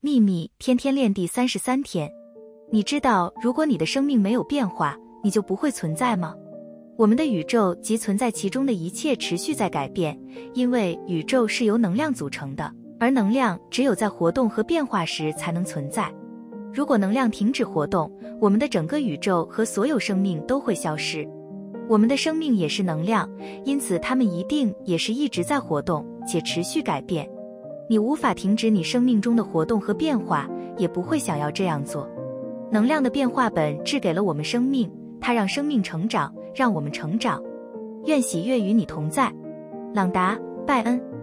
秘密天天练第三十三天，你知道如果你的生命没有变化，你就不会存在吗？我们的宇宙及存在其中的一切持续在改变，因为宇宙是由能量组成的，而能量只有在活动和变化时才能存在。如果能量停止活动，我们的整个宇宙和所有生命都会消失。我们的生命也是能量，因此它们一定也是一直在活动且持续改变。你无法停止你生命中的活动和变化，也不会想要这样做。能量的变化本质给了我们生命，它让生命成长，让我们成长。愿喜悦与你同在，朗达·拜恩。